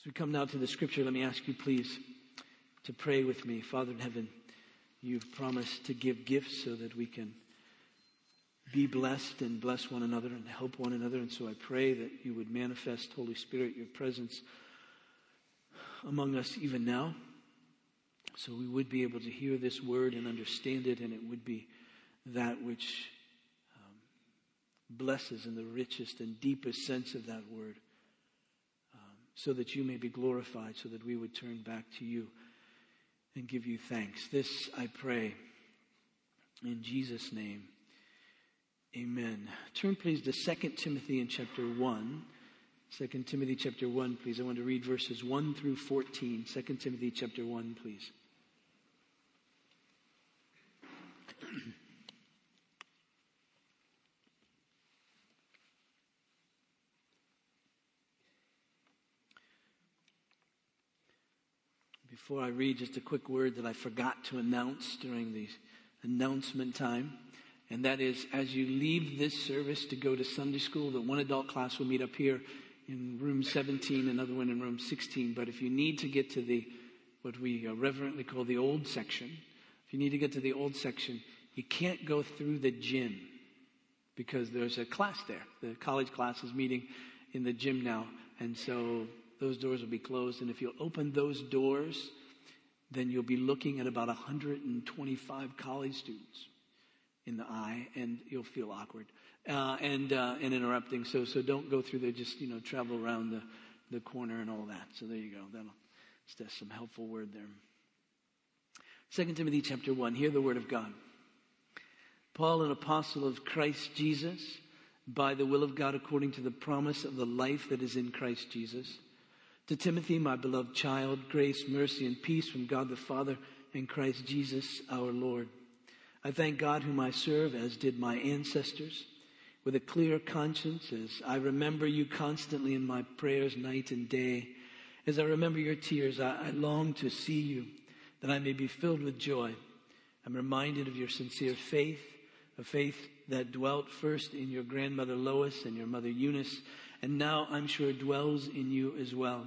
As we come now to the scripture, let me ask you please to pray with me. Father in heaven, you've promised to give gifts so that we can be blessed and bless one another and help one another. And so I pray that you would manifest, Holy Spirit, your presence among us even now. So we would be able to hear this word and understand it, and it would be that which um, blesses in the richest and deepest sense of that word, so that you may be glorified, so that we would turn back to you and give you thanks. This I pray in Jesus' name. Amen. Turn please to 2 Timothy in chapter 1. 2 Timothy chapter 1, please. I want to read verses 1 through 14. 2 Timothy chapter 1, please. Before I read, just a quick word that I forgot to announce during the announcement time. And that is, as you leave this service to go to Sunday school, the one adult class will meet up here in room 17, another one in room 16. But if you need to get to the, what we reverently call the old section, if you need to get to the old section, you can't go through the gym because there's a class there. The college class is meeting in the gym now. And so those doors will be closed. And if you open those doors, then you'll be looking at about 125 college students in the eye, and you'll feel awkward uh, and uh, and interrupting. So so don't go through there. Just you know travel around the the corner and all that. So there you go. That's some helpful word there. Second Timothy chapter one. Hear the word of God. Paul, an apostle of Christ Jesus, by the will of God, according to the promise of the life that is in Christ Jesus. To Timothy, my beloved child, grace, mercy, and peace from God the Father and Christ Jesus our Lord. I thank God whom I serve, as did my ancestors, with a clear conscience, as I remember you constantly in my prayers night and day. As I remember your tears, I, I long to see you, that I may be filled with joy. I'm reminded of your sincere faith, a faith that dwelt first in your grandmother Lois and your mother Eunice, and now I'm sure dwells in you as well.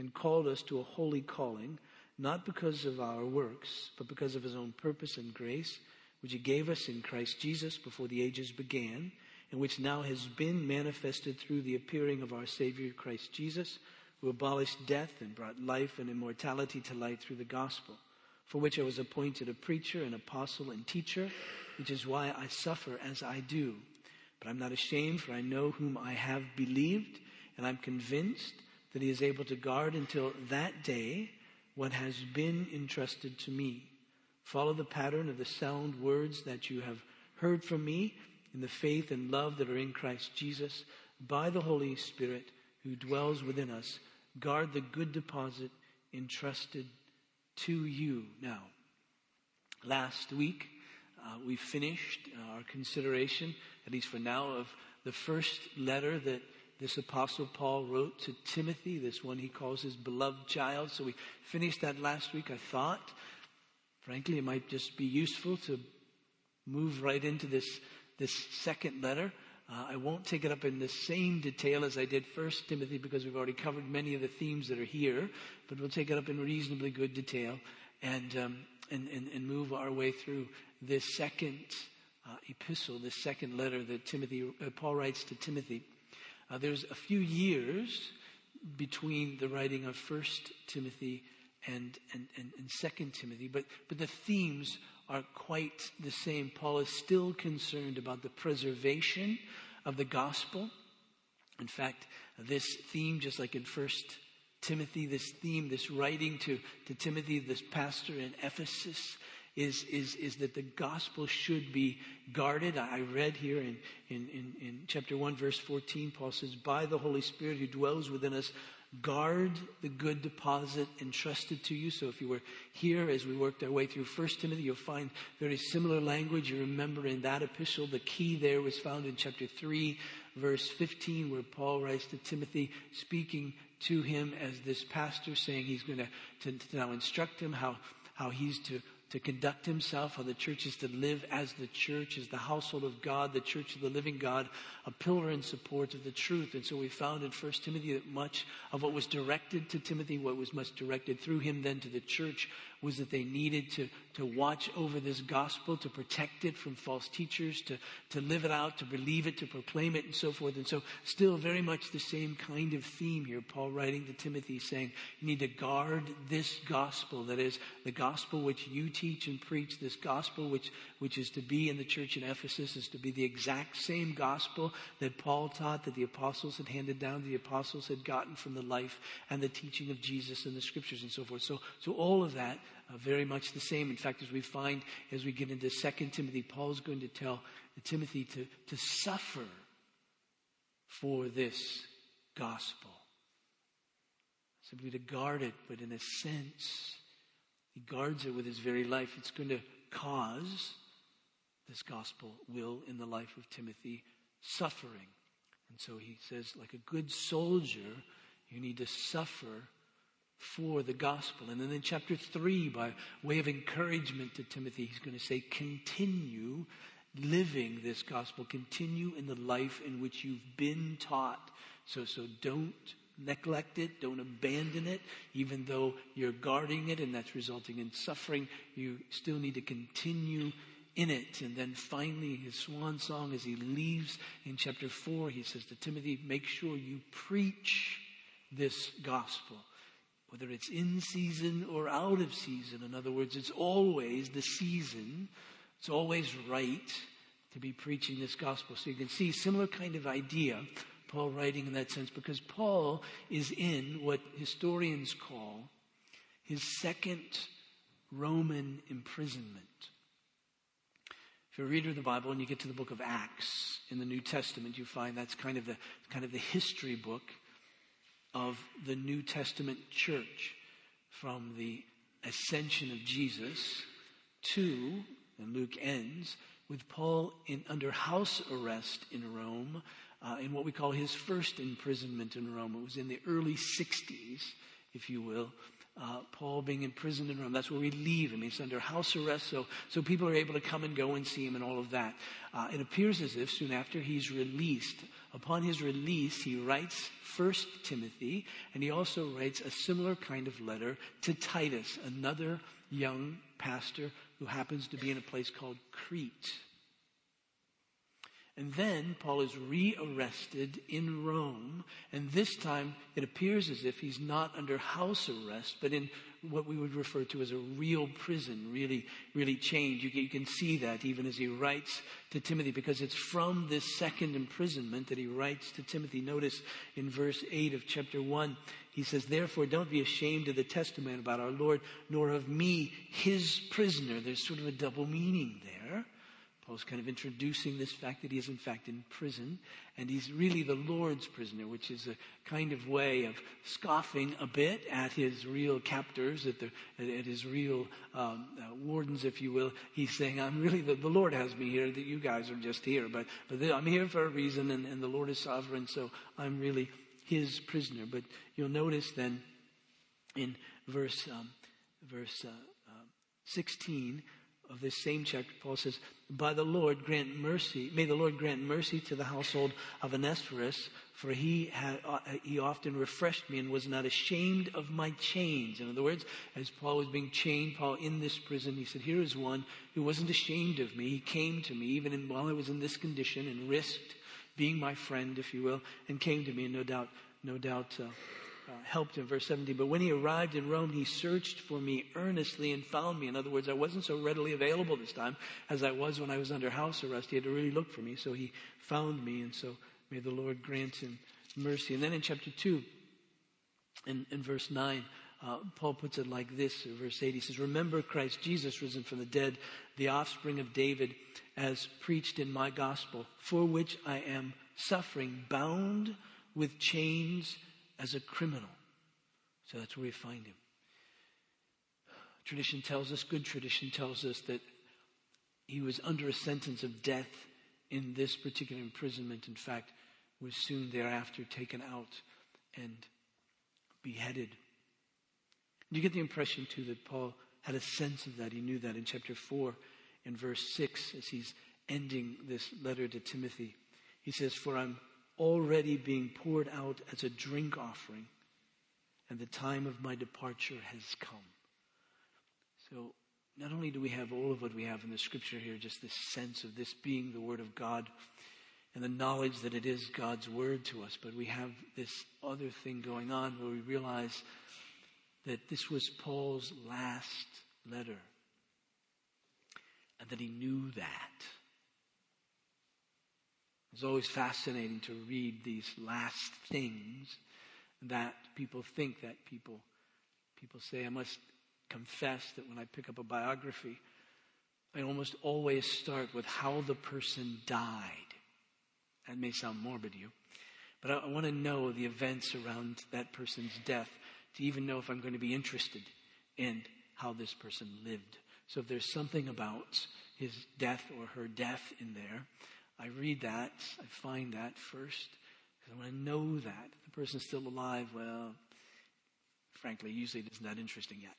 and called us to a holy calling not because of our works, but because of his own purpose and grace, which he gave us in Christ Jesus before the ages began, and which now has been manifested through the appearing of our Savior Christ Jesus, who abolished death and brought life and immortality to light through the gospel, for which I was appointed a preacher, an apostle, and teacher, which is why I suffer as I do. But I'm not ashamed, for I know whom I have believed, and I'm convinced that he is able to guard until that day what has been entrusted to me. Follow the pattern of the sound words that you have heard from me in the faith and love that are in Christ Jesus by the Holy Spirit who dwells within us. Guard the good deposit entrusted to you. Now, last week, uh, we finished our consideration, at least for now, of the first letter that this apostle Paul wrote to Timothy, this one he calls his beloved child. So we finished that last week. I thought, frankly, it might just be useful to move right into this, this second letter. Uh, I won't take it up in the same detail as I did First Timothy because we've already covered many of the themes that are here, but we'll take it up in reasonably good detail and, um, and, and, and move our way through this second uh, epistle, this second letter that Timothy, uh, Paul writes to Timothy. Uh, there's a few years between the writing of First Timothy and, and, and, and Second Timothy, but, but the themes are quite the same. Paul is still concerned about the preservation of the gospel. In fact, this theme, just like in First Timothy, this theme, this writing to, to Timothy, this pastor in Ephesus, is, is, is that the gospel should be guarded. I read here in, in, in, in chapter 1, verse 14, Paul says, By the Holy Spirit who dwells within us, guard the good deposit entrusted to you. So if you were here as we worked our way through 1 Timothy, you'll find very similar language. You remember in that epistle, the key there was found in chapter 3, verse 15, where Paul writes to Timothy, speaking to him as this pastor, saying he's going to, to, to now instruct him how, how he's to to conduct himself, how the church is to live as the church, as the household of God, the church of the living God, a pillar and support of the truth. And so we found in 1 Timothy that much of what was directed to Timothy, what was much directed through him then to the church, was that they needed to, to watch over this gospel, to protect it from false teachers, to, to live it out, to believe it, to proclaim it, and so forth. And so, still very much the same kind of theme here. Paul writing to Timothy saying, You need to guard this gospel, that is, the gospel which you teach and preach, this gospel which, which is to be in the church in Ephesus, is to be the exact same gospel that Paul taught, that the apostles had handed down, the apostles had gotten from the life and the teaching of Jesus and the scriptures and so forth. So, so all of that uh, very much the same. In fact, as we find as we get into 2 Timothy, Paul is going to tell Timothy to, to suffer for this gospel. Simply to guard it, but in a sense, he guards it with his very life. It's going to cause this gospel will in the life of Timothy suffering. And so he says, like a good soldier, you need to suffer for the gospel. And then in chapter 3, by way of encouragement to Timothy, he's going to say, continue living this gospel, continue in the life in which you've been taught. So, so don't neglect it, don't abandon it, even though you're guarding it and that's resulting in suffering. You still need to continue in it. And then finally, his swan song as he leaves in chapter 4, he says to Timothy, make sure you preach this gospel whether it's in season or out of season. In other words, it's always the season. It's always right to be preaching this gospel. So you can see similar kind of idea, Paul writing in that sense, because Paul is in what historians call his second Roman imprisonment. If you're a reader of the Bible and you get to the book of Acts in the New Testament, you find that's kind of the kind of the history book of the New Testament church from the ascension of Jesus to, and Luke ends, with Paul in, under house arrest in Rome, uh, in what we call his first imprisonment in Rome. It was in the early 60s, if you will. Uh, Paul being imprisoned in Rome. That's where we leave him. He's under house arrest, so, so people are able to come and go and see him and all of that. Uh, it appears as if soon after he's released, upon his release, he writes First Timothy, and he also writes a similar kind of letter to Titus, another young pastor who happens to be in a place called Crete. And then Paul is rearrested in Rome, and this time it appears as if he's not under house arrest, but in what we would refer to as a real prison, really, really changed. You, you can see that even as he writes to Timothy, because it's from this second imprisonment that he writes to Timothy. Notice in verse 8 of chapter 1, he says, Therefore, don't be ashamed of the testimony about our Lord, nor of me, his prisoner. There's sort of a double meaning there. Paul's kind of introducing this fact that he is in fact in prison, and he's really the Lord's prisoner, which is a kind of way of scoffing a bit at his real captors, at, the, at his real um, uh, wardens, if you will. He's saying, I'm really, the, the, Lord has me here, that you guys are just here, but, but I'm here for a reason, and, and the Lord is sovereign, so I'm really his prisoner. But you'll notice then in verse, um, verse uh, uh, 16, of this same chapter, Paul says, By the Lord grant mercy, may the Lord grant mercy to the household of Onesiphorus, for he, had, uh, he often refreshed me and was not ashamed of my chains. In other words, as Paul was being chained, Paul in this prison, he said, Here is one who wasn't ashamed of me. He came to me even in, while I was in this condition and risked being my friend, if you will, and came to me, and no doubt, no doubt, uh, helped him. Verse 17. But when he arrived in Rome, he searched for me earnestly and found me. In other words, I wasn't so readily available this time as I was when I was under house arrest. He had to really look for me. So he found me. And so may the Lord grant him mercy. And then in chapter 2, in, in verse 9, Uh, Paul puts it like this verse 8. He says, Remember Christ Jesus risen from the dead, the offspring of David, as preached in my gospel, for which I am suffering, bound with chains as a criminal. So that's where we find him. Tradition tells us, good tradition tells us, that he was under a sentence of death in this particular imprisonment. In fact, was soon thereafter taken out and beheaded. You get the impression, too, that Paul had a sense of that. He knew that in chapter 4 in verse 6 as he's ending this letter to Timothy. He says, For I'm already being poured out as a drink offering, and the time of my departure has come. So, not only do we have all of what we have in the scripture here, just this sense of this being the Word of God and the knowledge that it is God's Word to us, but we have this other thing going on where we realize that this was Paul's last letter and that he knew that. It's always fascinating to read these last things that people think that people people say I must confess that when I pick up a biography I almost always start with how the person died. That may sound morbid to you, but I, I want to know the events around that person's death to even know if I'm going to be interested in how this person lived. So if there's something about his death or her death in there, I read that, I find that first, because I want to know that. The person's still alive, well, frankly, usually it isn't that interesting yet.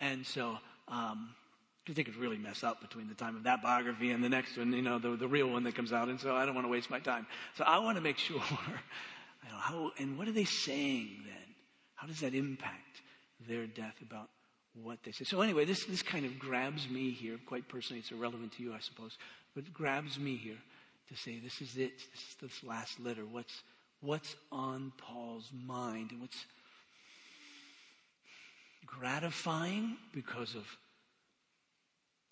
And so, um, because they could really mess up between the time of that biography and the next one, you know, the, the real one that comes out. And so I don't want to waste my time. So I want to make sure, you know, how, and what are they saying then? How does that impact their death about what they say? So anyway, this, this kind of grabs me here. Quite personally, it's irrelevant to you, I suppose, but grabs me here to say, this is it. This is this last letter. What's, what's on Paul's mind and what's gratifying because of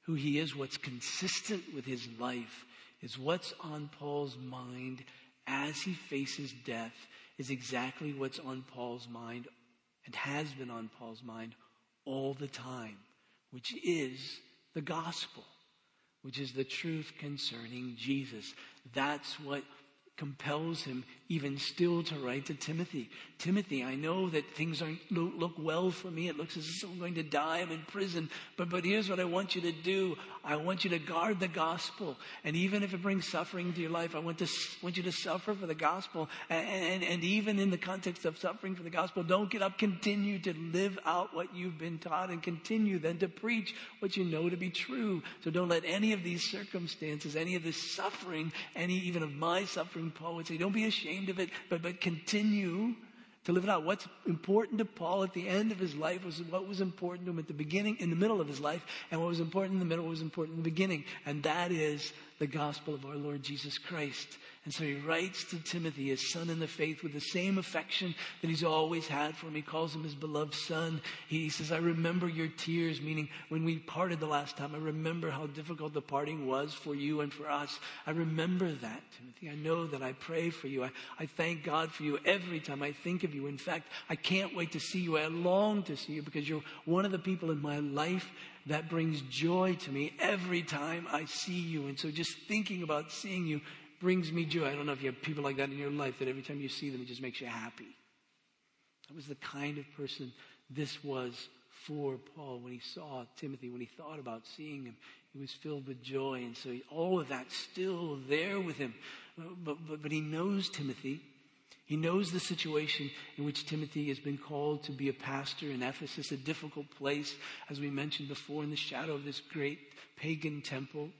who he is, what's consistent with his life is what's on Paul's mind as he faces death is exactly what's on Paul's mind and has been on Paul's mind all the time, which is the gospel, which is the truth concerning Jesus. That's what compels him even still to write to Timothy. Timothy, I know that things aren't look well for me. It looks as if I'm going to die. I'm in prison. But, but here's what I want you to do. I want you to guard the gospel. And even if it brings suffering to your life, I want to, want you to suffer for the gospel. And, and, and even in the context of suffering for the gospel, don't get up. Continue to live out what you've been taught and continue then to preach what you know to be true. So don't let any of these circumstances, any of this suffering, any even of my suffering, Paul would say, don't be ashamed of it, but, but continue to live it out. What's important to Paul at the end of his life was what was important to him at the beginning, in the middle of his life, and what was important in the middle was important in the beginning. And that is the gospel of our Lord Jesus Christ. And so he writes to Timothy, his son in the faith, with the same affection that he's always had for him. He calls him his beloved son. He says, I remember your tears, meaning when we parted the last time, I remember how difficult the parting was for you and for us. I remember that, Timothy. I know that I pray for you. I, I thank God for you every time I think of you. In fact, I can't wait to see you. I long to see you because you're one of the people in my life that brings joy to me every time I see you. And so just thinking about seeing you brings me joy. I don't know if you have people like that in your life that every time you see them, it just makes you happy. That was the kind of person this was for Paul when he saw Timothy, when he thought about seeing him. He was filled with joy. And so all of that's still there with him. Uh, but, but, but he knows Timothy. He knows the situation in which Timothy has been called to be a pastor in Ephesus, a difficult place, as we mentioned before, in the shadow of this great pagan temple.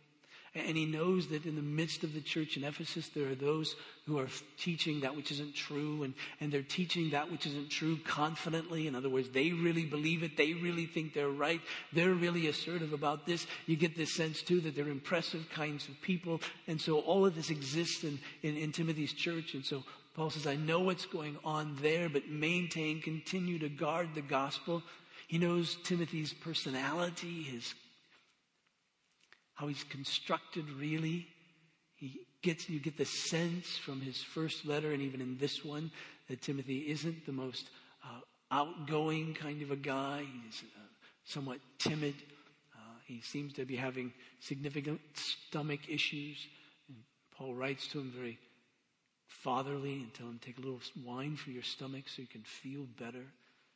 And he knows that in the midst of the church in Ephesus, there are those who are teaching that which isn't true, and, and they're teaching that which isn't true confidently. In other words, they really believe it. They really think they're right. They're really assertive about this. You get this sense, too, that they're impressive kinds of people. And so all of this exists in, in, in Timothy's church. And so Paul says, I know what's going on there, but maintain, continue to guard the gospel. He knows Timothy's personality, his how he's constructed really. He gets, you get the sense from his first letter and even in this one that Timothy isn't the most uh, outgoing kind of a guy. He's uh, somewhat timid. Uh, he seems to be having significant stomach issues. And Paul writes to him very fatherly and tell him, take a little wine for your stomach so you can feel better.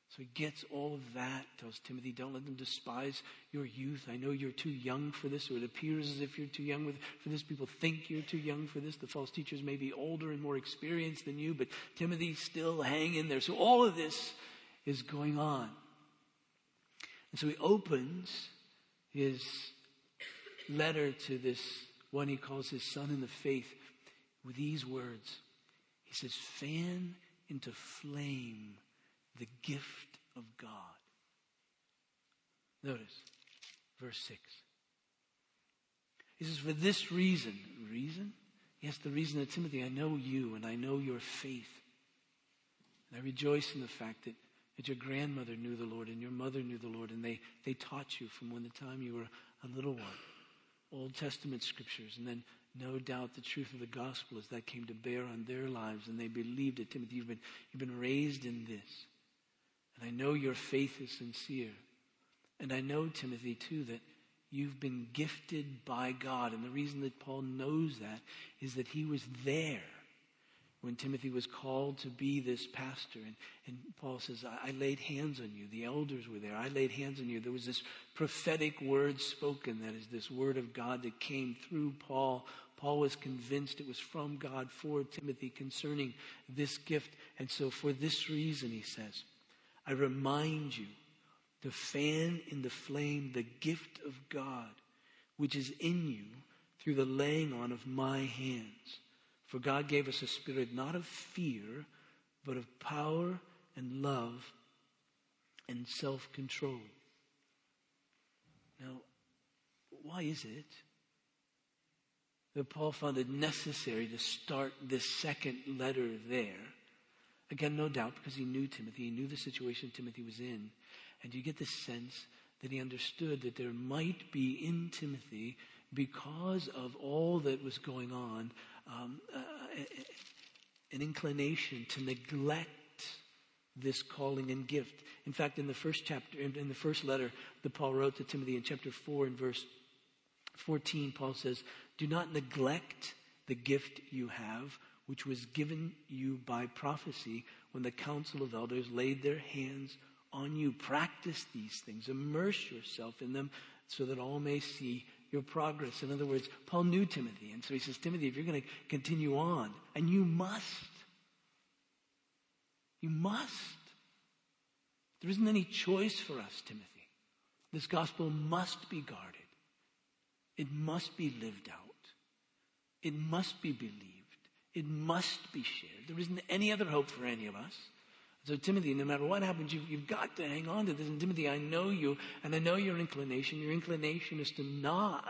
So he gets all of that, tells Timothy, don't let them despise your youth. I know you're too young for this, or it appears as if you're too young for this. People think you're too young for this. The false teachers may be older and more experienced than you, but Timothy's still hang in there. So all of this is going on. And so he opens his letter to this one he calls his son in the faith with these words. He says, fan into flame the gift of God. Notice verse 6. He says, For this reason, reason? Yes, the reason that Timothy, I know you and I know your faith. And I rejoice in the fact that, that your grandmother knew the Lord and your mother knew the Lord and they, they taught you from when the time you were a little one. Old Testament scriptures and then no doubt the truth of the gospel as that came to bear on their lives and they believed it. Timothy, you've been, you've been raised in this. And I know your faith is sincere. And I know, Timothy, too, that you've been gifted by God. And the reason that Paul knows that is that he was there when Timothy was called to be this pastor. And, and Paul says, I, I, laid hands on you. The elders were there. I laid hands on you. There was this prophetic word spoken that is this word of God that came through Paul. Paul was convinced it was from God for Timothy concerning this gift. And so for this reason, he says, I remind you to fan in the flame the gift of God, which is in you through the laying on of my hands. For God gave us a spirit not of fear, but of power and love and self control. Now, why is it that Paul found it necessary to start this second letter there? Again, no doubt, because he knew Timothy, he knew the situation Timothy was in. And you get the sense that he understood that there might be in Timothy, because of all that was going on, um, uh, an inclination to neglect this calling and gift. In fact, in the first chapter, in the first letter that Paul wrote to Timothy in chapter 4 and verse 14, Paul says, Do not neglect the gift you have which was given you by prophecy when the council of elders laid their hands on you. Practice these things, immerse yourself in them so that all may see your progress. In other words, Paul knew Timothy, and so he says, Timothy, if you're going to continue on, and you must, you must. There isn't any choice for us, Timothy. This gospel must be guarded. It must be lived out. It must be believed. It must be shared. There isn't any other hope for any of us. So, Timothy, no matter what happens, you've, you've got to hang on to this. And, Timothy, I know you, and I know your inclination. Your inclination is to not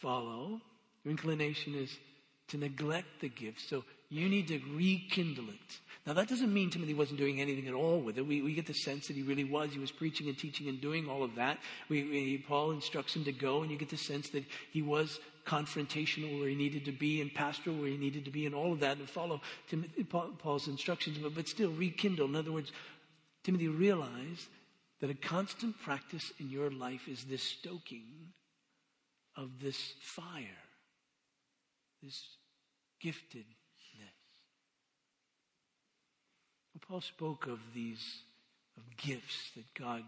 follow, your inclination is to neglect the gift. So, you need to rekindle it. Now, that doesn't mean Timothy wasn't doing anything at all with it. We, we get the sense that he really was. He was preaching and teaching and doing all of that. We, we, Paul instructs him to go, and you get the sense that he was confrontational where he needed to be and pastoral where he needed to be and all of that and follow Timothy, Paul's instructions, but, but still rekindle. In other words, Timothy realized that a constant practice in your life is this stoking of this fire, this giftedness. Paul spoke of these of gifts that God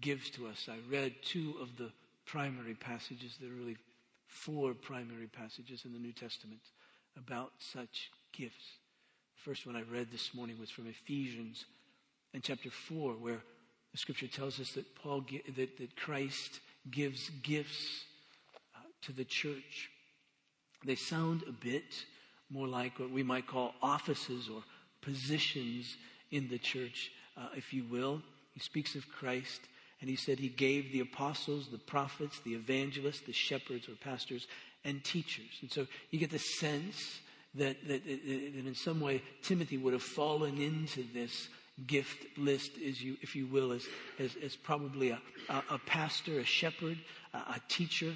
gives to us. I read two of the primary passages. There are really four primary passages in the New Testament about such gifts. The first one I read this morning was from Ephesians in chapter 4, where the scripture tells us that Paul that, that Christ gives gifts uh, to the church. They sound a bit more like what we might call offices or positions in the church, uh, if you will. He speaks of Christ, and he said he gave the apostles, the prophets, the evangelists, the shepherds or pastors, and teachers. And so you get the sense that, that, that in some way Timothy would have fallen into this gift list, as you, if you will, as, as, as probably a, a, a, pastor, a shepherd, a, a, teacher,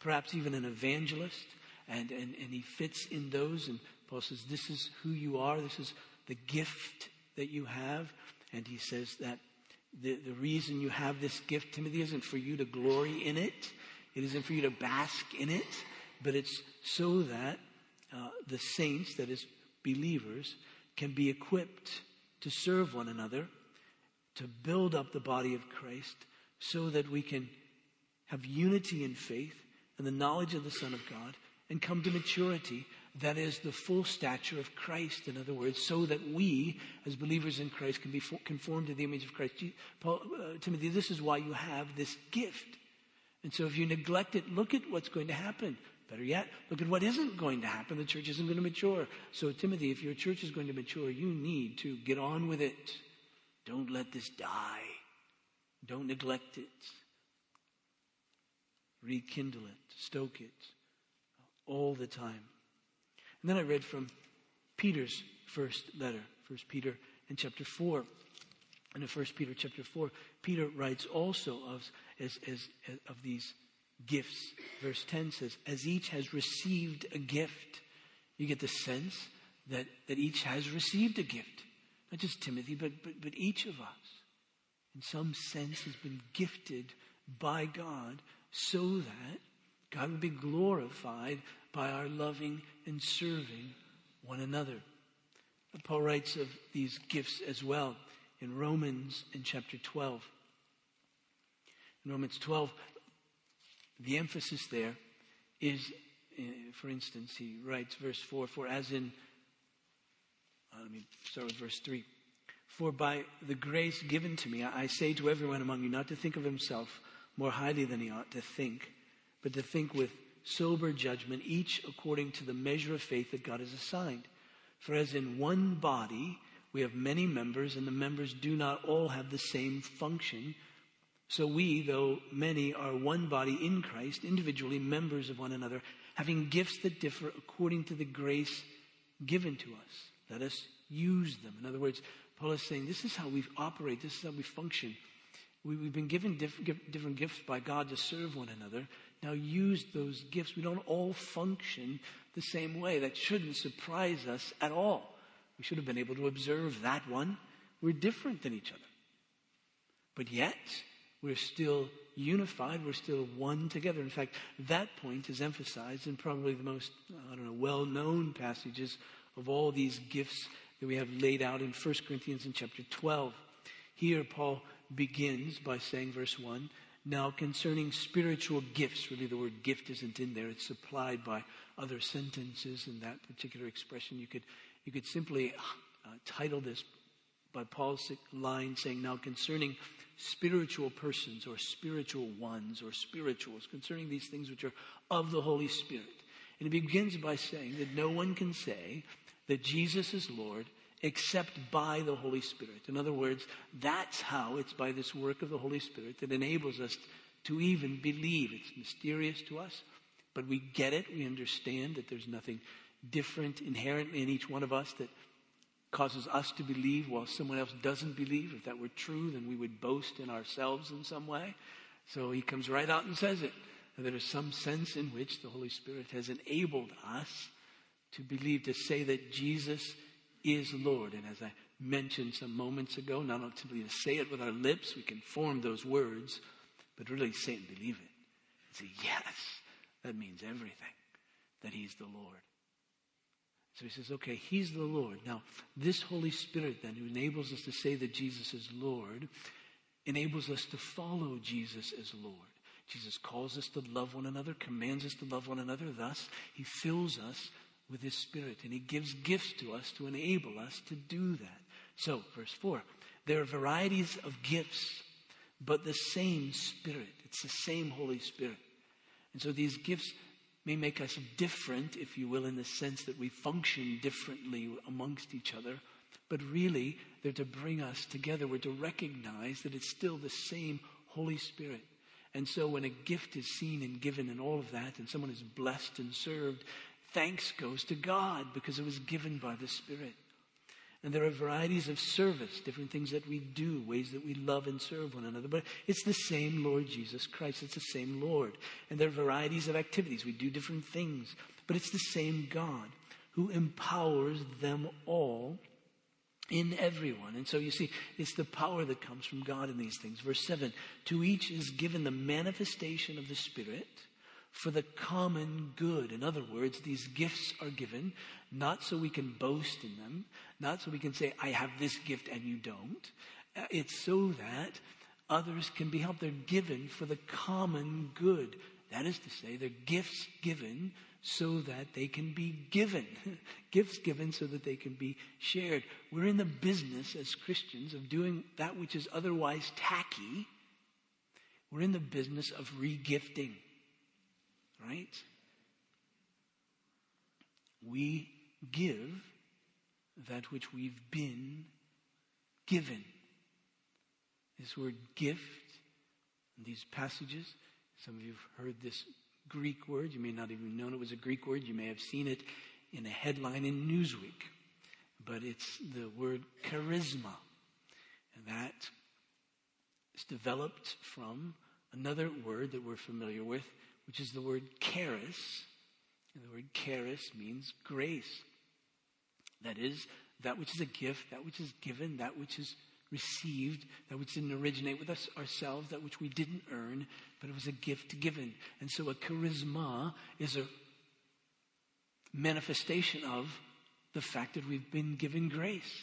perhaps even an evangelist. And, and, and he fits in those. And Paul says, This is who you are. This is the gift that you have. And he says that the, the reason you have this gift, Timothy, isn't for you to glory in it. It isn't for you to bask in it, but it's so that uh, the saints, that is, believers, can be equipped to serve one another, to build up the body of Christ, so that we can have unity in faith and the knowledge of the Son of God and come to maturity that is the full stature of Christ, in other words, so that we, as believers in Christ, can be conformed to the image of Christ. Paul, uh, Timothy, this is why you have this gift. And so if you neglect it, look at what's going to happen. Better yet, look at what isn't going to happen. The church isn't going to mature. So, Timothy, if your church is going to mature, you need to get on with it. Don't let this die. Don't neglect it. Rekindle it, stoke it all the time. And then I read from Peter's first letter, First Peter in chapter 4. And in First Peter chapter 4, Peter writes also of, as, as, as, of these gifts. Verse 10 says, As each has received a gift, you get the sense that, that each has received a gift. Not just Timothy, but, but, but each of us, in some sense, has been gifted by God so that God would be glorified by our loving and serving one another. Paul writes of these gifts as well in Romans in chapter 12. In Romans 12, the emphasis there is, uh, for instance, he writes verse 4 For as in, uh, let me start with verse 3. For by the grace given to me, I say to everyone among you not to think of himself more highly than he ought to think, but to think with sober judgment, each according to the measure of faith that God has assigned. For as in one body we have many members, and the members do not all have the same function, so we, though many, are one body in Christ, individually members of one another, having gifts that differ according to the grace given to us. Let us use them. In other words, Paul is saying this is how we operate, this is how we function. We, have been given diff- different gifts by God to serve one another. Now use those gifts. We don't all function the same way. That shouldn't surprise us at all. We should have been able to observe that one. We're different than each other. But yet, we're still unified. We're still one together. In fact, that point is emphasized in probably the most, I don't know, well-known passages of all these gifts that we have laid out in 1 Corinthians in chapter 12. Here, Paul begins by saying, verse 1, now, concerning spiritual gifts, really the word gift isn't in there. It's supplied by other sentences in that particular expression. You could, you could simply uh, title this by Paul's line saying, Now, concerning spiritual persons or spiritual ones or spirituals, concerning these things which are of the Holy Spirit. And it begins by saying that no one can say that Jesus is Lord except by the Holy Spirit. In other words, that's how it's by this work of the Holy Spirit that enables us to even believe. It's mysterious to us, but we get it. We understand that there's nothing different inherently in each one of us that causes us to believe while someone else doesn't believe. If that were true, then we would boast in ourselves in some way. So he comes right out and says it. And there is some sense in which the Holy Spirit has enabled us to believe, to say that Jesus is Lord. And as I mentioned some moments ago, not only simply to say it with our lips, we can form those words, but really say and believe it. Say, yes, that means everything, that He's the Lord. So he says, okay, He's the Lord. Now, this Holy Spirit then, who enables us to say that Jesus is Lord, enables us to follow Jesus as Lord. Jesus calls us to love one another, commands us to love one another. Thus, He fills us with His Spirit, and He gives gifts to us to enable us to do that. So, verse 4 there are varieties of gifts, but the same Spirit. It's the same Holy Spirit. And so these gifts may make us different, if you will, in the sense that we function differently amongst each other. But really, they're to bring us together. We're to recognize that it's still the same Holy Spirit. And so when a gift is seen and given and all of that, and someone is blessed and served, thanks goes to God because it was given by the Spirit. And there are varieties of service, different things that we do, ways that we love and serve one another. But it's the same Lord Jesus Christ. It's the same Lord. And there are varieties of activities. We do different things. But it's the same God who empowers them all in everyone. And so you see, it's the power that comes from God in these things. Verse 7 To each is given the manifestation of the Spirit for the common good. In other words, these gifts are given not so we can boast in them, not so we can say, I have this gift and you don't. Uh, it's so that others can be helped. They're given for the common good. That is to say, they're gifts given so that they can be given. Gifts given so that they can be shared. We're in the business as Christians of doing that which is otherwise tacky. We're in the business of regifting. Right? We give that which we've been given. This word gift in these passages, some of you have heard this Greek word. You may not even known it was a Greek word. You may have seen it in a headline in Newsweek. But it's the word charisma. And that is developed from another word that we're familiar with, which is the word charis. And the word charis means grace. That is, that which is a gift, that which is given, that which is received, that which didn't originate with us ourselves, that which we didn't earn, but it was a gift given. And so a charisma is a manifestation of the fact that we've been given grace.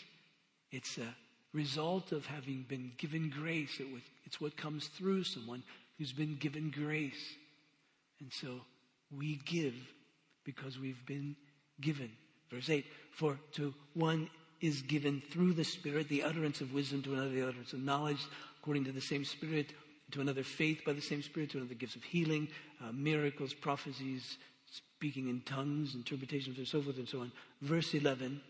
It's a result of having been given grace. It was, it's what comes through someone who's been given grace. And so we give because we've been given. Verse 8, for to one is given through the Spirit, the utterance of wisdom to another, the utterance of knowledge, according to the same Spirit, to another faith by the same Spirit, to another gifts of healing, uh, miracles, prophecies, speaking in tongues, interpretations, and so forth and so on. Verse 11,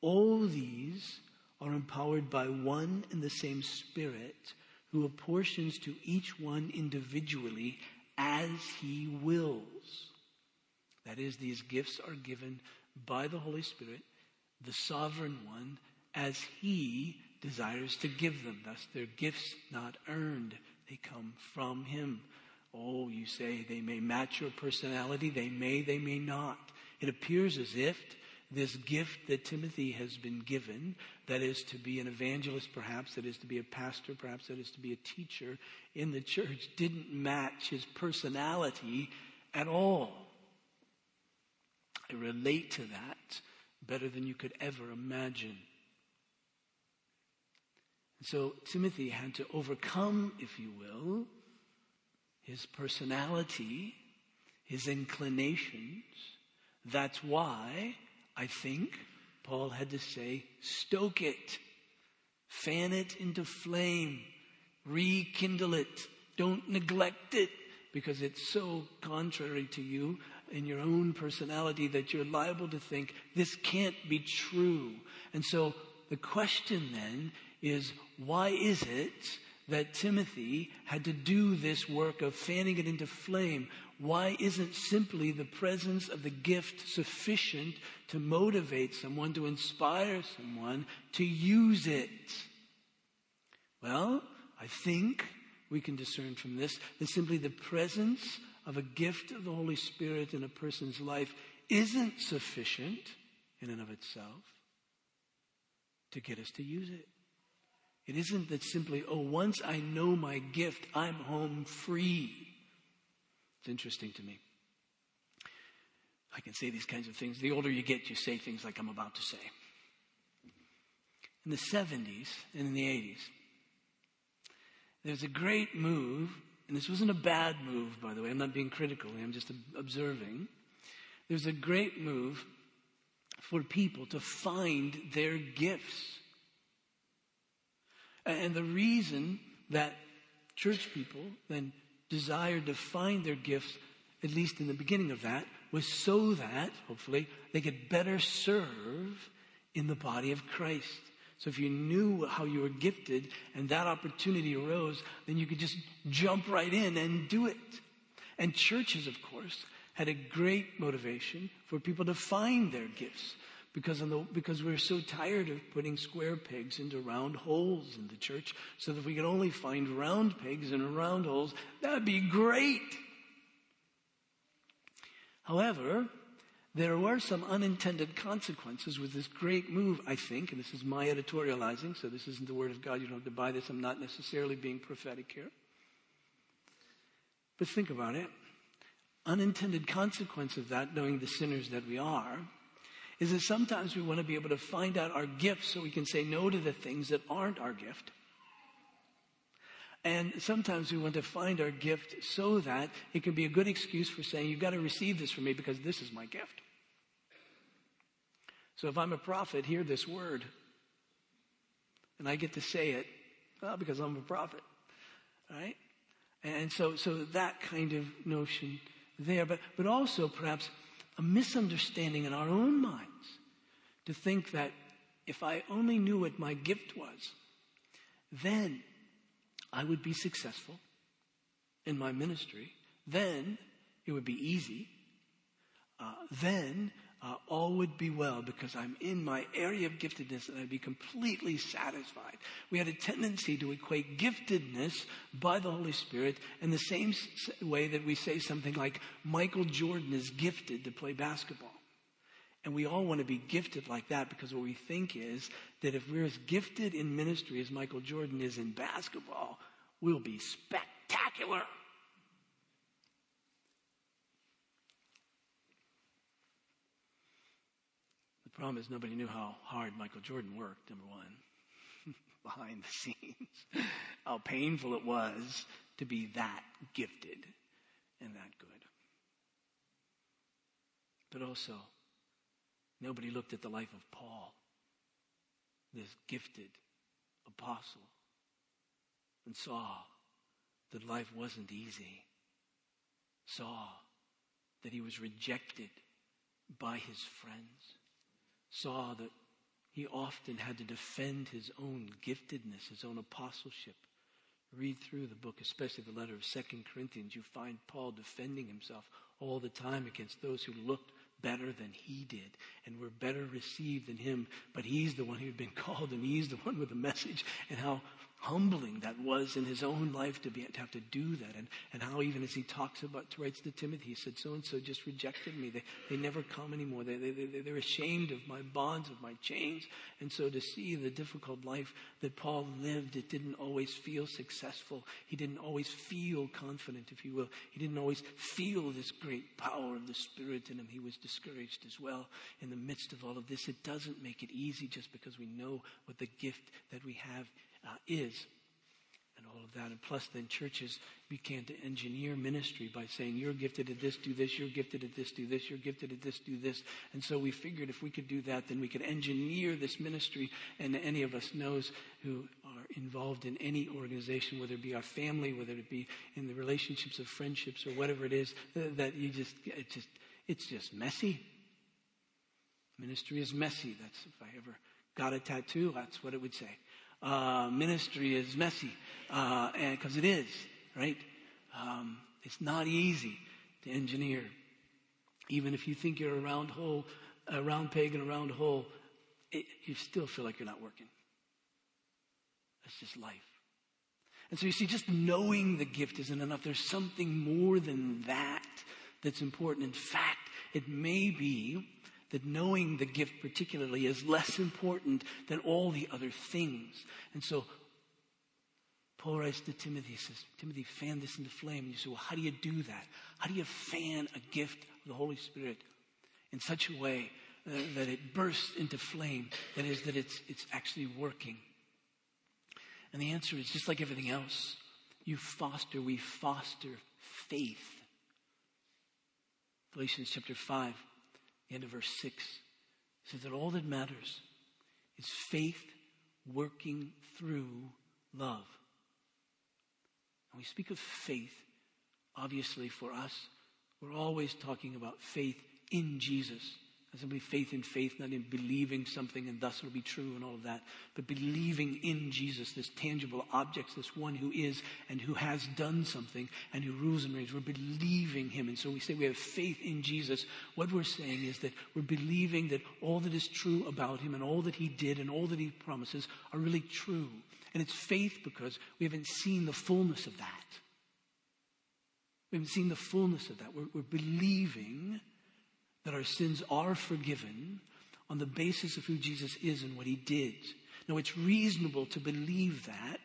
all these are empowered by one and the same Spirit who apportions to each one individually as he wills. That is, these gifts are given by the Holy Spirit the sovereign one as he desires to give them. Thus, they're gifts not earned. They come from him. Oh, you say they may match your personality. They may, they may not. It appears as if this gift that Timothy has been given, that is to be an evangelist perhaps, that is to be a pastor perhaps, that is to be a teacher in the church, didn't match his personality at all. I relate to that better than you could ever imagine. And so Timothy had to overcome, if you will, his personality, his inclinations. That's why I think Paul had to say, stoke it, fan it into flame, rekindle it, don't neglect it because it's so contrary to you in your own personality that you're liable to think this can't be true. And so the question then is why is it that Timothy had to do this work of fanning it into flame? Why isn't simply the presence of the gift sufficient to motivate someone, to inspire someone to use it? Well, I think we can discern from this that simply the presence of a gift of the Holy Spirit in a person's life isn't sufficient in and of itself to get us to use it. It isn't that simply, oh, once I know my gift, I'm home free. It's interesting to me. I can say these kinds of things. The older you get, you say things like I'm about to say. In the 70s and in the 80s, there's a great move and this wasn't a bad move, by the way. I'm not being critical. I'm just observing. There's a great move for people to find their gifts. And the reason that church people then desired to find their gifts, at least in the beginning of that, was so that, hopefully, they could better serve in the body of Christ. So if you knew how you were gifted and that opportunity arose, then you could just jump right in and do it. And churches, of course, had a great motivation for people to find their gifts because, the, because we're so tired of putting square pegs into round holes in the church. So that we could only find round pegs in round holes, that'd be great. However, there were some unintended consequences with this great move, I think, and this is my editorializing, so this isn't the word of God. You don't have to buy this. I'm not necessarily being prophetic here. But think about it. Unintended consequence of that, knowing the sinners that we are, is that sometimes we want to be able to find out our gifts so we can say no to the things that aren't our gift. And sometimes we want to find our gift so that it can be a good excuse for saying, you've got to receive this from me because this is my gift. So if I'm a prophet, hear this word. And I get to say it, well, because I'm a prophet. Right? And so, so that kind of notion there. But, but also perhaps a misunderstanding in our own minds to think that if I only knew what my gift was, then I would be successful in my ministry. Then it would be easy. Uh, then uh, all would be well because I'm in my area of giftedness and I'd be completely satisfied. We had a tendency to equate giftedness by the Holy Spirit in the same way that we say something like Michael Jordan is gifted to play basketball. And we all want to be gifted like that because what we think is that if we're as gifted in ministry as Michael Jordan is in basketball, we'll be spectacular. The problem is nobody knew how hard Michael Jordan worked, number one, behind the scenes. how painful it was to be that gifted and that good. But also, Nobody looked at the life of Paul, this gifted apostle, and saw that life wasn't easy, saw that he was rejected by his friends, saw that he often had to defend his own giftedness, his own apostleship. Read through the book, especially the letter of Second Corinthians, you find Paul defending himself all the time against those who looked better than he did and we're better received than him. But he's the one who had been called and he's the one with the message and how humbling that was in his own life to be to have to do that. And, and how even as he talks about writes to timothy he said so and so just rejected me. They, they never come anymore. They, they, they, they're ashamed of my bonds of my chains. And so to see the difficult life that paul lived it didn't always feel successful. He didn't always feel confident if you will. He didn't always feel this great power of the spirit in him. He was discouraged as well in the midst of all of this. It doesn't make it easy just because we know what the gift that we have uh, is and all of that. And plus, then churches began to engineer ministry by saying, You're gifted at this, do this, you're gifted at this, do this, you're gifted at this, do this. And so we figured if we could do that, then we could engineer this ministry. And any of us knows who are involved in any organization, whether it be our family, whether it be in the relationships of friendships or whatever it is, that you just, it just, it's just messy. Ministry is messy. That's if I ever got a tattoo, that's what it would say uh, ministry is messy, uh, and because it is, right? Um, it's not easy to engineer. Even if you think you're a round hole, a round peg in a round hole, it, you still feel like you're not working. That's just life. And so you see, just knowing the gift isn't enough. There's something more than that that's important. In fact, it may be that knowing the gift particularly is less important than all the other things. And so Paul writes to Timothy, he says, Timothy, fan this into flame. And you say, well, how do you do that? How do you fan a gift of the Holy Spirit in such a way uh, that it bursts into flame? That is, that it's, it's actually working. And the answer is just like everything else. You foster, we foster faith. Galatians chapter 5 the end of verse 6 says that all that matters is faith working through love. And we speak of faith, obviously for us, we're always talking about faith in Jesus. As simply faith in faith, not in believing something and thus it'll be true and all of that, but believing in Jesus, this tangible object, this one who is and who has done something and who rules and reigns. We're believing him. And so we say we have faith in Jesus. What we're saying is that we're believing that all that is true about him and all that he did and all that he promises are really true. And it's faith because we haven't seen the fullness of that. We haven't seen the fullness of that. We're, we're believing that our sins are forgiven on the basis of who Jesus is and what he did. Now, it's reasonable to believe that,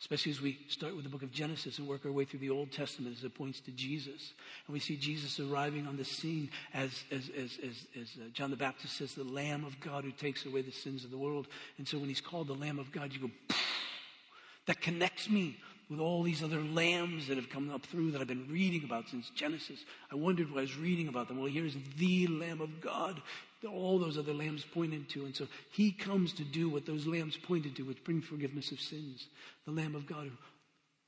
especially as we start with the book of Genesis and work our way through the Old Testament as it points to Jesus. And we see Jesus arriving on the scene as, as, as, as, as uh, John the Baptist says, the Lamb of God who takes away the sins of the world. And so when he's called the Lamb of God, you go, that connects me with all these other lambs that have come up through that I've been reading about since Genesis. I wondered why I was reading about them. Well, here's the Lamb of God that all those other lambs pointed to. And so he comes to do what those lambs pointed to, which bring forgiveness of sins. The Lamb of God who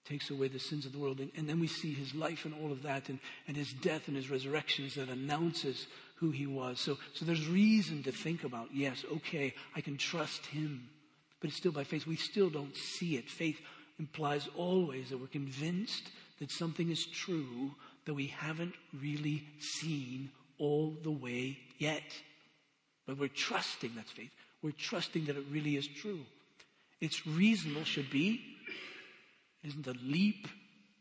takes away the sins of the world. And, and then we see his life and all of that and, and his death and his resurrections that announces who he was. So, so there's reason to think about, yes, okay, I can trust him. But it's still by faith. We still don't see it. Faith implies always that we're convinced that something is true that we haven't really seen all the way yet. But we're trusting that's faith. We're trusting that it really is true. It's reasonable, should be. It isn't a leap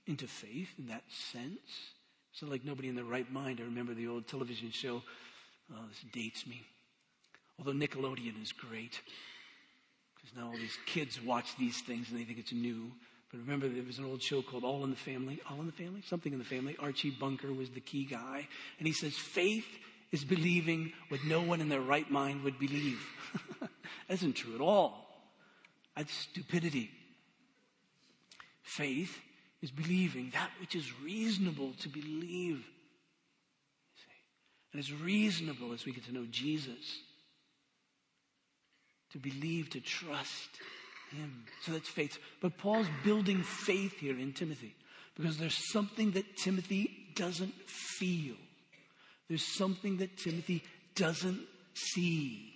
into faith in that sense. It's not like nobody in their right mind. I remember the old television show. Oh, this dates me. Although Nickelodeon is great. Because now all these kids watch these things and they think it's new. But remember, there was an old show called All in the Family. All in the Family? Something in the Family. Archie Bunker was the key guy. And he says, faith is believing what no one in their right mind would believe. that isn't true at all. That's stupidity. Faith is believing that which is reasonable to believe. And it's reasonable as we get to know Jesus to believe, to trust him. So that's faith. But Paul's building faith here in Timothy because there's something that Timothy doesn't feel. There's something that Timothy doesn't see.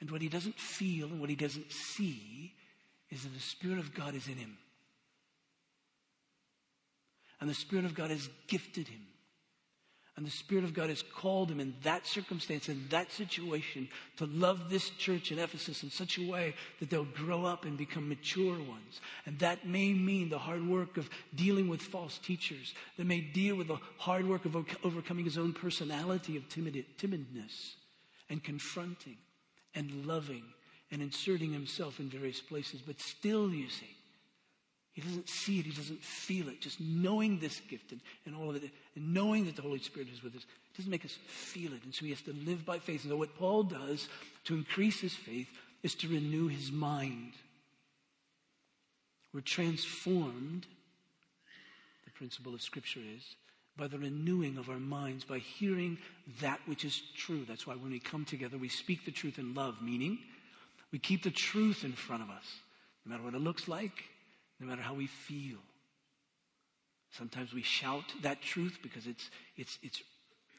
And what he doesn't feel and what he doesn't see is that the Spirit of God is in him. And the Spirit of God has gifted him. And the Spirit of God has called him in that circumstance, in that situation, to love this church in Ephesus in such a way that they'll grow up and become mature ones. And that may mean the hard work of dealing with false teachers. That may deal with the hard work of overcoming his own personality of timid, timidness and confronting and loving and inserting himself in various places. But still, you see, he doesn't see it. He doesn't feel it. Just knowing this gift and, and all of it, and knowing that the Holy Spirit is with us, doesn't make us feel it. And so he has to live by faith. And so what Paul does to increase his faith is to renew his mind. We're transformed, the principle of Scripture is, by the renewing of our minds, by hearing that which is true. That's why when we come together, we speak the truth in love, meaning we keep the truth in front of us, no matter what it looks like, no matter how we feel. Sometimes we shout that truth because it's, it's, it's,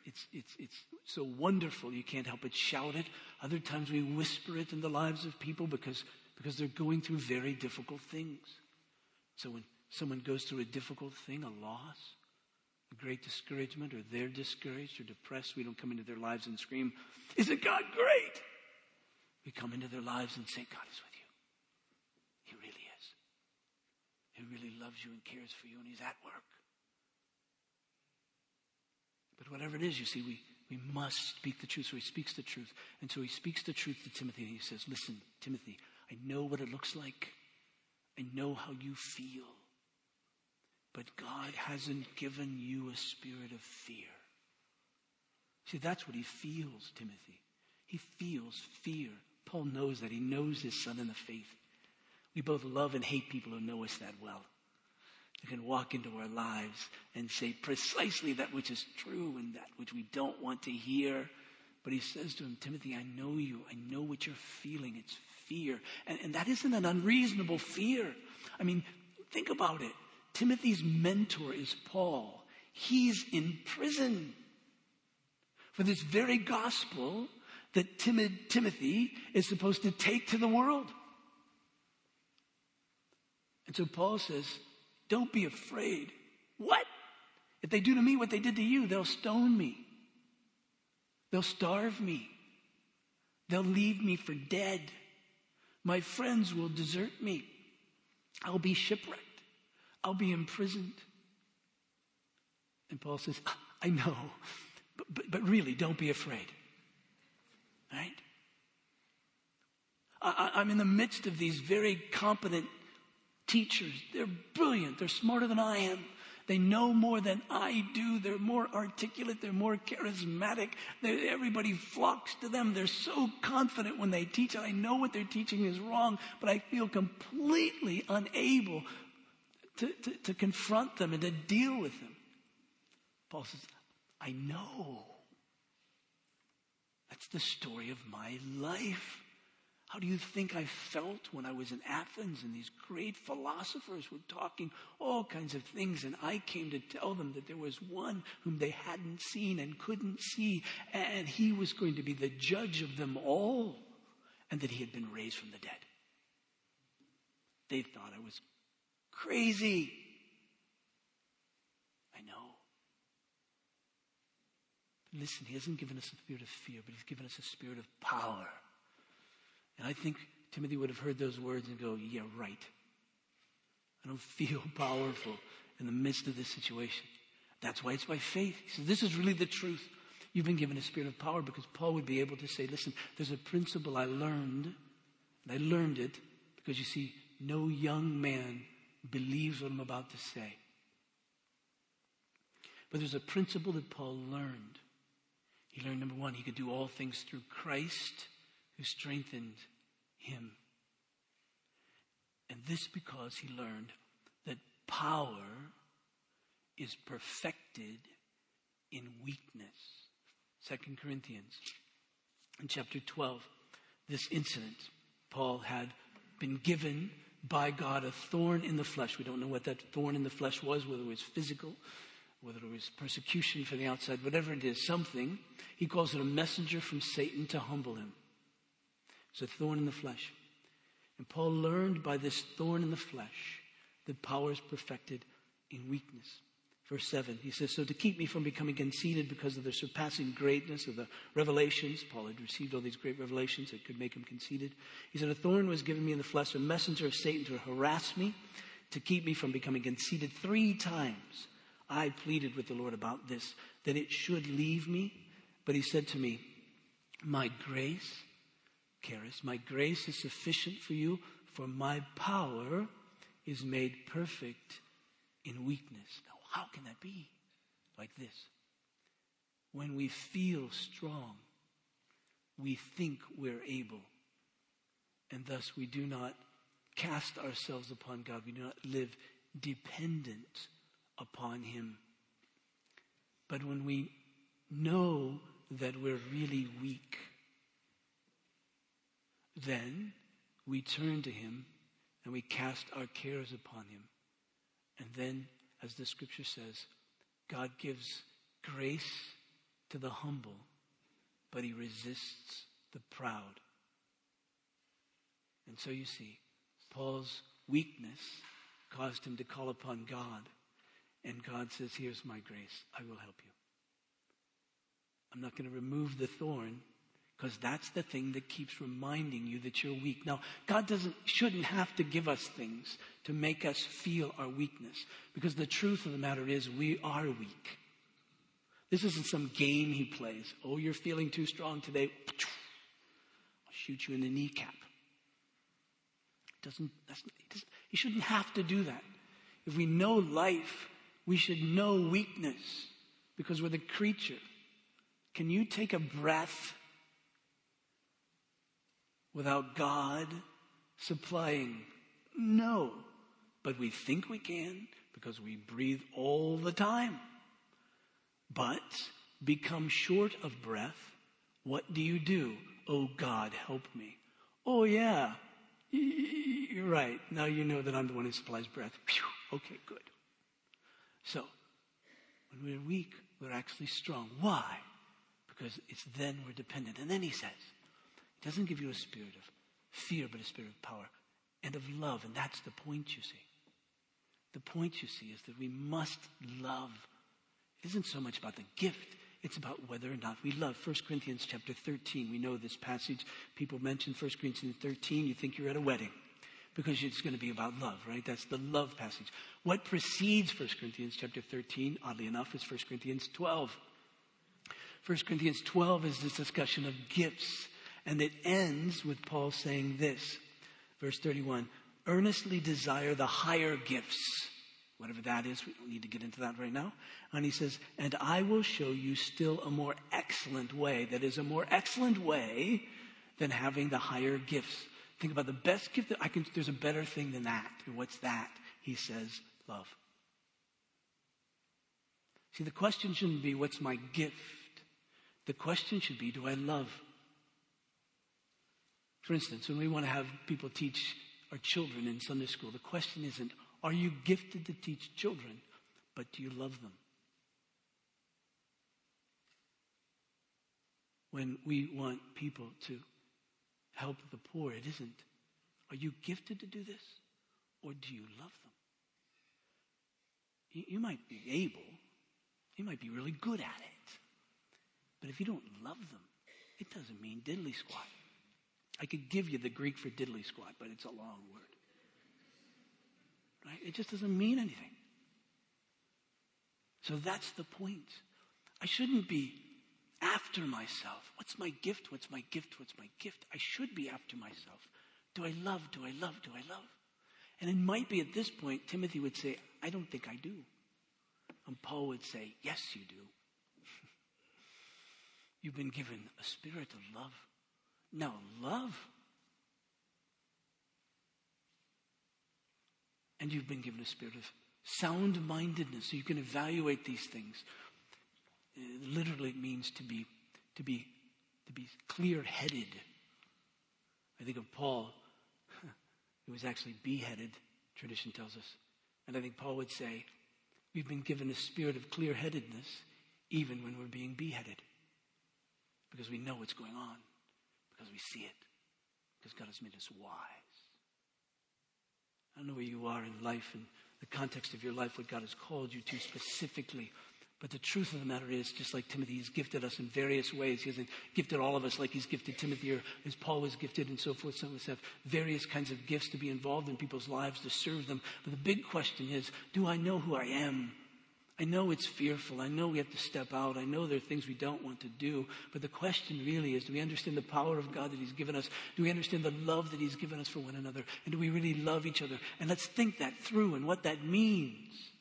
it's, it's, it's so wonderful you can't help but shout it. Other times we whisper it in the lives of people because, because they're going through very difficult things. So when someone goes through a difficult thing, a loss, a great discouragement, or they're discouraged or depressed, we don't come into their lives and scream, Isn't God great? We come into their lives and say, God is with you. He really he really loves you and cares for you and He's at work. But whatever it is, you see, we, we must speak the truth. So he speaks the truth. And so he speaks the truth to Timothy and he says, Listen, Timothy, I know what it looks like. I know how you feel. But God hasn't given you a spirit of fear. See, that's what he feels, Timothy. He feels fear. Paul knows that. He knows his son in the faith. We both love and hate people who know us that well. Who can walk into our lives and say precisely that which is true and that which we don't want to hear. But he says to him, Timothy, I know you. I know what you're feeling. It's fear. And, and that isn't an unreasonable fear. I mean, think about it. Timothy's mentor is Paul. He's in prison for this very gospel that timid Timothy is supposed to take to the world. And so Paul says, Don't be afraid. What? If they do to me what they did to you, they'll stone me. They'll starve me. They'll leave me for dead. My friends will desert me. I'll be shipwrecked. I'll be imprisoned. And Paul says, ah, I know, But, but, but really, don't be afraid. Right? I, I'm in the midst of these very competent teachers. They're brilliant. They're smarter than I am. They know more than I do. They're more articulate. They're more charismatic. They're, everybody flocks to them. They're so confident when they teach. I know what they're teaching is wrong, but I feel completely unable to, to, to confront them and to deal with them. Paul says, I know. That's the story of my life. How do you think I felt when I was in Athens and these great philosophers were talking all kinds of things and I came to tell them that there was one whom they hadn't seen and couldn't see and he was going to be the judge of them all and that he had been raised from the dead. They thought I was crazy. I know. Listen, he hasn't given us a spirit of fear, but he's given us a spirit of power and I think Timothy would have heard those words and go, yeah, right. I don't feel powerful in the midst of this situation. That's why it's by faith. He says, this is really the truth. You've been given a spirit of power because Paul would be able to say, listen, there's a principle I learned, and I learned it because you see, no young man believes what I'm about to say. But there's a principle that Paul learned. He learned number one, he could do all things through Christ who strengthened him. And this because he learned that power is perfected in weakness. Second Corinthians in chapter 12, this incident, Paul had been given by God a thorn in the flesh. We don't know what that thorn in the flesh was, whether it was physical, whether it was persecution from the outside, whatever it is, something. He calls it a messenger from Satan to humble him. It's a thorn in the flesh. And Paul learned by this thorn in the flesh that power is perfected in weakness. Verse 7, he says, So to keep me from becoming conceited because of the surpassing greatness of the revelations, Paul had received all these great revelations that could make him conceited. He said, A thorn was given me in the flesh, a messenger of Satan to harass me, to keep me from becoming conceited. Three times I pleaded with the Lord about this, that it should leave me. But he said to me, My grace Charis, my grace is sufficient for you, for my power is made perfect in weakness. Now, how can that be? Like this. When we feel strong, we think we're able, and thus we do not cast ourselves upon God. We do not live dependent upon Him. But when we know that we're really weak, then we turn to him and we cast our cares upon him. And then, as the scripture says, God gives grace to the humble, but he resists the proud. And so you see, Paul's weakness caused him to call upon God. And God says, Here's my grace. I will help you. I'm not going to remove the thorn, because that's the thing that keeps reminding you that you're weak. Now, God doesn't, shouldn't have to give us things to make us feel our weakness, because the truth of the matter is we are weak. This isn't some game he plays. Oh, you're feeling too strong today. I'll shoot you in the kneecap. Doesn't, that's, doesn't, he shouldn't have to do that. If we know life, we should know weakness because we're the creature. Can you take a breath without God supplying? No. But we think we can because we breathe all the time. But become short of breath. What do you do? Oh God, help me. Oh yeah, you're right. Now you know that I'm the one who supplies breath. Okay, good. So, when we're weak, we're actually strong. Why? Because it's then we're dependent. And then he says, he doesn't give you a spirit of fear, but a spirit of power and of love. And that's the point, you see. The point, you see, is that we must love. It isn't so much about the gift. It's about whether or not we love. 1 Corinthians chapter 13. We know this passage. People mention 1 Corinthians 13. You think you're at a wedding because it's going to be about love, right? That's the love passage. What precedes 1 Corinthians chapter 13, oddly enough, is 1 Corinthians 12. 1 Corinthians 12 is this discussion of gifts, and it ends with Paul saying this. Verse 31 Earnestly desire the higher gifts, whatever that is. We don't need to get into that right now. And he says, And I will show you still a more excellent way. That is, a more excellent way than having the higher gifts. Think about the best gift that I can, there's a better thing than that. What's that? He says, love. See, the question shouldn't be, what's my gift? The question should be, do I love? For instance, when we want to have people teach our children in Sunday school, the question isn't, are you gifted to teach children, but do you love them? When we want people to help the poor, it isn't, are you gifted to do this, or do you love them? You, might be able, you might be really good at it, but if you don't love them, it doesn't mean diddly squat. I could give you the Greek for diddly squat, but it's a long word. Right? It just doesn't mean anything. So that's the point. I shouldn't be after myself. What's my gift? What's my gift? What's my gift? I should be after myself. Do I love? Do I love? Do I love? And it might be at this point, Timothy would say, I don't think I do. And Paul would say, Yes, you do. You've been given a spirit of love. Now, love. And you've been given a spirit of sound mindedness so you can evaluate these things. It literally it means to be, to be, to be clear headed. I think of Paul, who was actually beheaded, tradition tells us. And I think Paul would say, We've been given a spirit of clear headedness even when we're being beheaded. Because we know what's going on, because we see it, because God has made us wise. I don't know where you are in life and the context of your life, what God has called you to specifically. But the truth of the matter is, just like Timothy, he's gifted us in various ways. He hasn't gifted all of us like he's gifted Timothy or as Paul was gifted and so forth. Some of us have various kinds of gifts to be involved in people's lives, to serve them. But the big question is, do I know who I am? I know it's fearful. I know we have to step out. I know there are things we don't want to do. But the question really is, do we understand the power of God that he's given us? Do we understand the love that he's given us for one another? And do we really love each other? And let's think that through and what that means.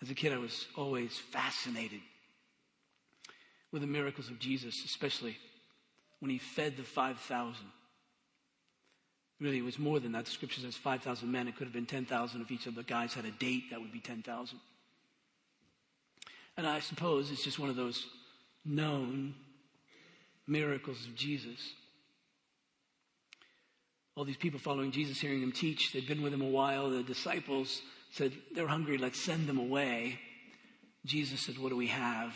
As a kid, I was always fascinated with the miracles of Jesus, especially when he fed the 5,000. Really, it was more than that. The scripture says 5,000 men. It could have been 10,000 if each of the guys had a date. That would be 10,000. And I suppose it's just one of those known miracles of Jesus. All these people following Jesus, hearing him teach, they'd been with him a while. The disciples said, They're hungry, let's send them away. Jesus said, What do we have?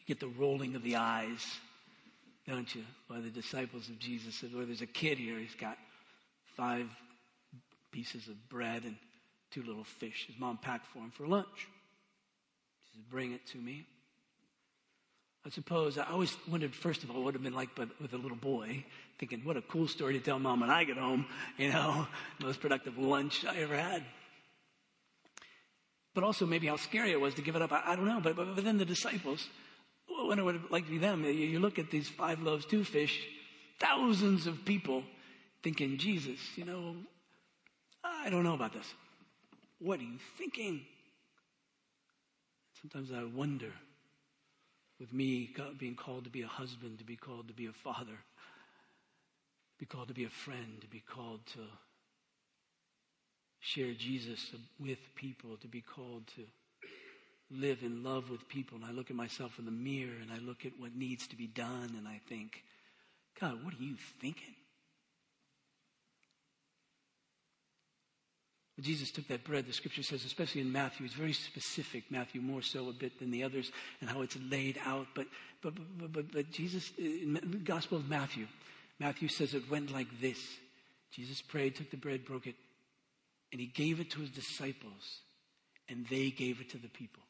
You get the rolling of the eyes, don't you? By the disciples of Jesus said, Well, there's a kid here, he's got five pieces of bread and two little fish. His mom packed for him for lunch. She said, Bring it to me. I suppose I always wondered, first of all, what it would have been like but with a little boy, thinking, what a cool story to tell mom when I get home, you know, most productive lunch I ever had. But also maybe how scary it was to give it up. I, I don't know. But, but, but, then the disciples, what it would like to be them. You, you look at these five loaves, two fish, thousands of people thinking, Jesus, you know, I don't know about this. What are you thinking? Sometimes I wonder with me being called to be a husband, to be called to be a father, to be called to be a friend, to be called to share Jesus with people, to be called to live in love with people. And I look at myself in the mirror and I look at what needs to be done and I think, God, what are you thinking? Jesus took that bread, the scripture says, especially in Matthew, it's very specific, Matthew more so a bit than the others, and how it's laid out. But, but, but, but, but Jesus, in the Gospel of Matthew, Matthew says it went like this Jesus prayed, took the bread, broke it, and he gave it to his disciples, and they gave it to the people.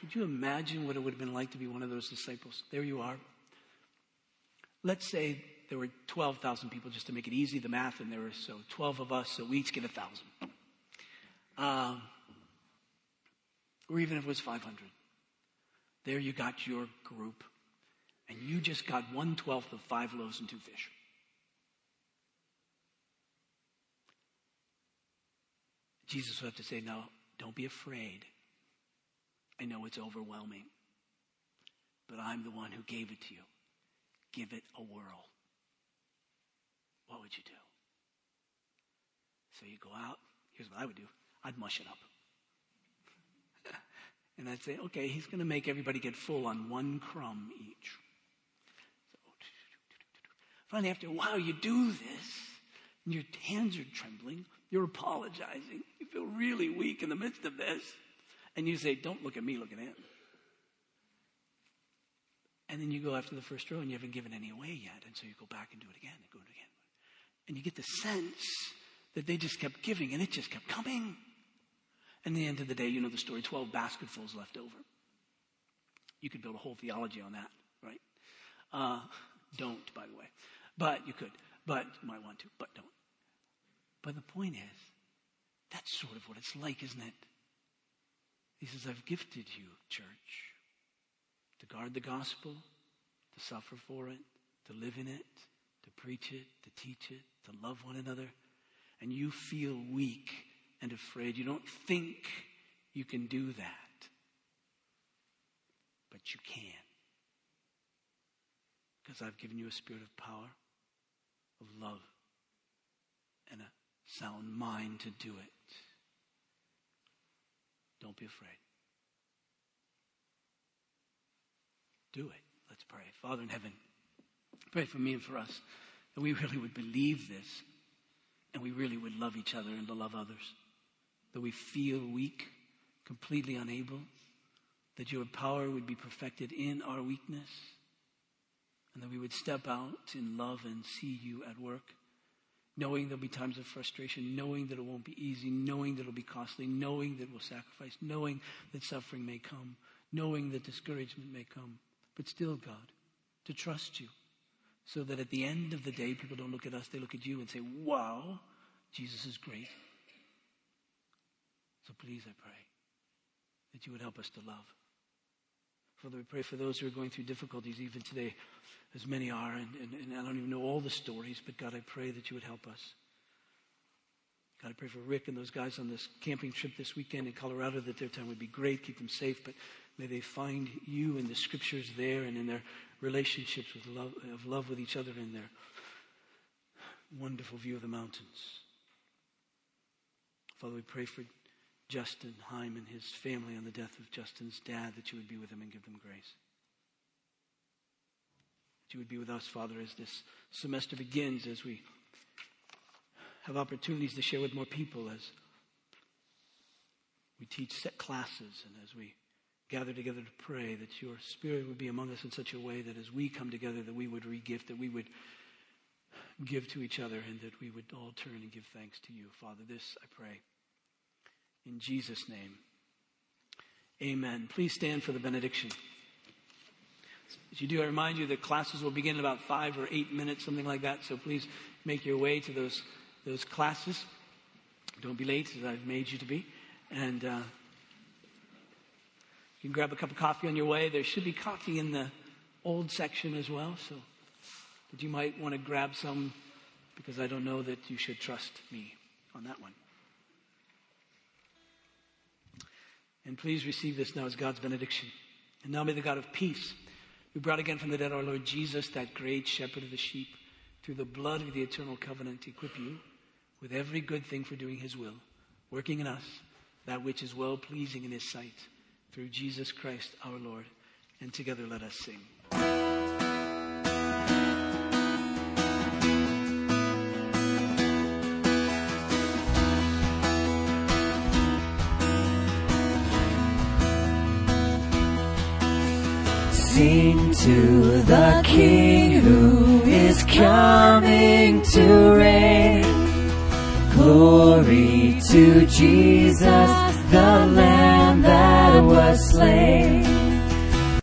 Could you imagine what it would have been like to be one of those disciples? There you are. Let's say there were 12,000 people just to make it easy, the math, and there were so 12 of us, so we each get a 1,000. Um, or even if it was 500. There you got your group, and you just got one twelfth of five loaves and two fish. Jesus would have to say, No, don't be afraid. I know it's overwhelming, but I'm the one who gave it to you. Give it a whirl. What would you do? So you go out. Here's what I would do I'd mush it up. and I'd say, okay, he's going to make everybody get full on one crumb each. Finally, after a while, you do this, and your hands are trembling. You're apologizing. You feel really weak in the midst of this. And you say, Don't look at me, look at him. And then you go after the first row and you haven't given any away yet. And so you go back and do it again and go it again. And you get the sense that they just kept giving and it just kept coming. And at the end of the day, you know the story 12 basketfuls left over. You could build a whole theology on that, right? Uh, don't, by the way. But you could. But you might want to, but don't. But the point is, that's sort of what it's like, isn't it? He says, I've gifted you, church, to guard the gospel, to suffer for it, to live in it, to preach it, to teach it, to love one another. And you feel weak and afraid. You don't think you can do that. But you can. Because I've given you a spirit of power, of love, and a sound mind to do it. Don't be afraid. Do it. Let's pray. Father in heaven, pray for me and for us that we really would believe this and we really would love each other and to love others. That we feel weak, completely unable, that your power would be perfected in our weakness, and that we would step out in love and see you at work knowing there'll be times of frustration, knowing that it won't be easy, knowing that it'll be costly, knowing that we'll sacrifice, knowing that suffering may come, knowing that discouragement may come. But still, God, to trust you so that at the end of the day, people don't look at us, they look at you and say, wow, Jesus is great. So please, I pray that you would help us to love. Father, we pray for those who are going through difficulties even today as many are, and, and, and I don't even know all the stories, but God, I pray that you would help us. God, I pray for Rick and those guys on this camping trip this weekend in Colorado that their time would be great, keep them safe, but may they find you in the scriptures there and in their relationships with love, of love with each other in their wonderful view of the mountains. Father, we pray for Justin Heim and his family on the death of Justin's dad, that you would be with them and give them grace that you would be with us, Father, as this semester begins, as we have opportunities to share with more people, as we teach set classes, and as we gather together to pray, that your Spirit would be among us in such a way that as we come together, that we would regift, that we would give to each other, and that we would all turn and give thanks to you. Father, this I pray. In Jesus' name, amen. Please stand for the benediction. As you do, I remind you that classes will begin in about five or eight minutes, something like that. So please make your way to those, those classes. Don't be late, as I've made you to be. And uh, you can grab a cup of coffee on your way. There should be coffee in the old section as well. So, but you might want to grab some because I don't know that you should trust me on that one. And please receive this now as God's benediction. And now may the God of peace we brought again from the dead our Lord Jesus, that great shepherd of the sheep, through the blood of the eternal covenant, equip you with every good thing for doing his will, working in us that which is well pleasing in his sight, through Jesus Christ our Lord. And together let us sing. Sing to the King who is coming to reign. Glory to Jesus, the Lamb that was slain.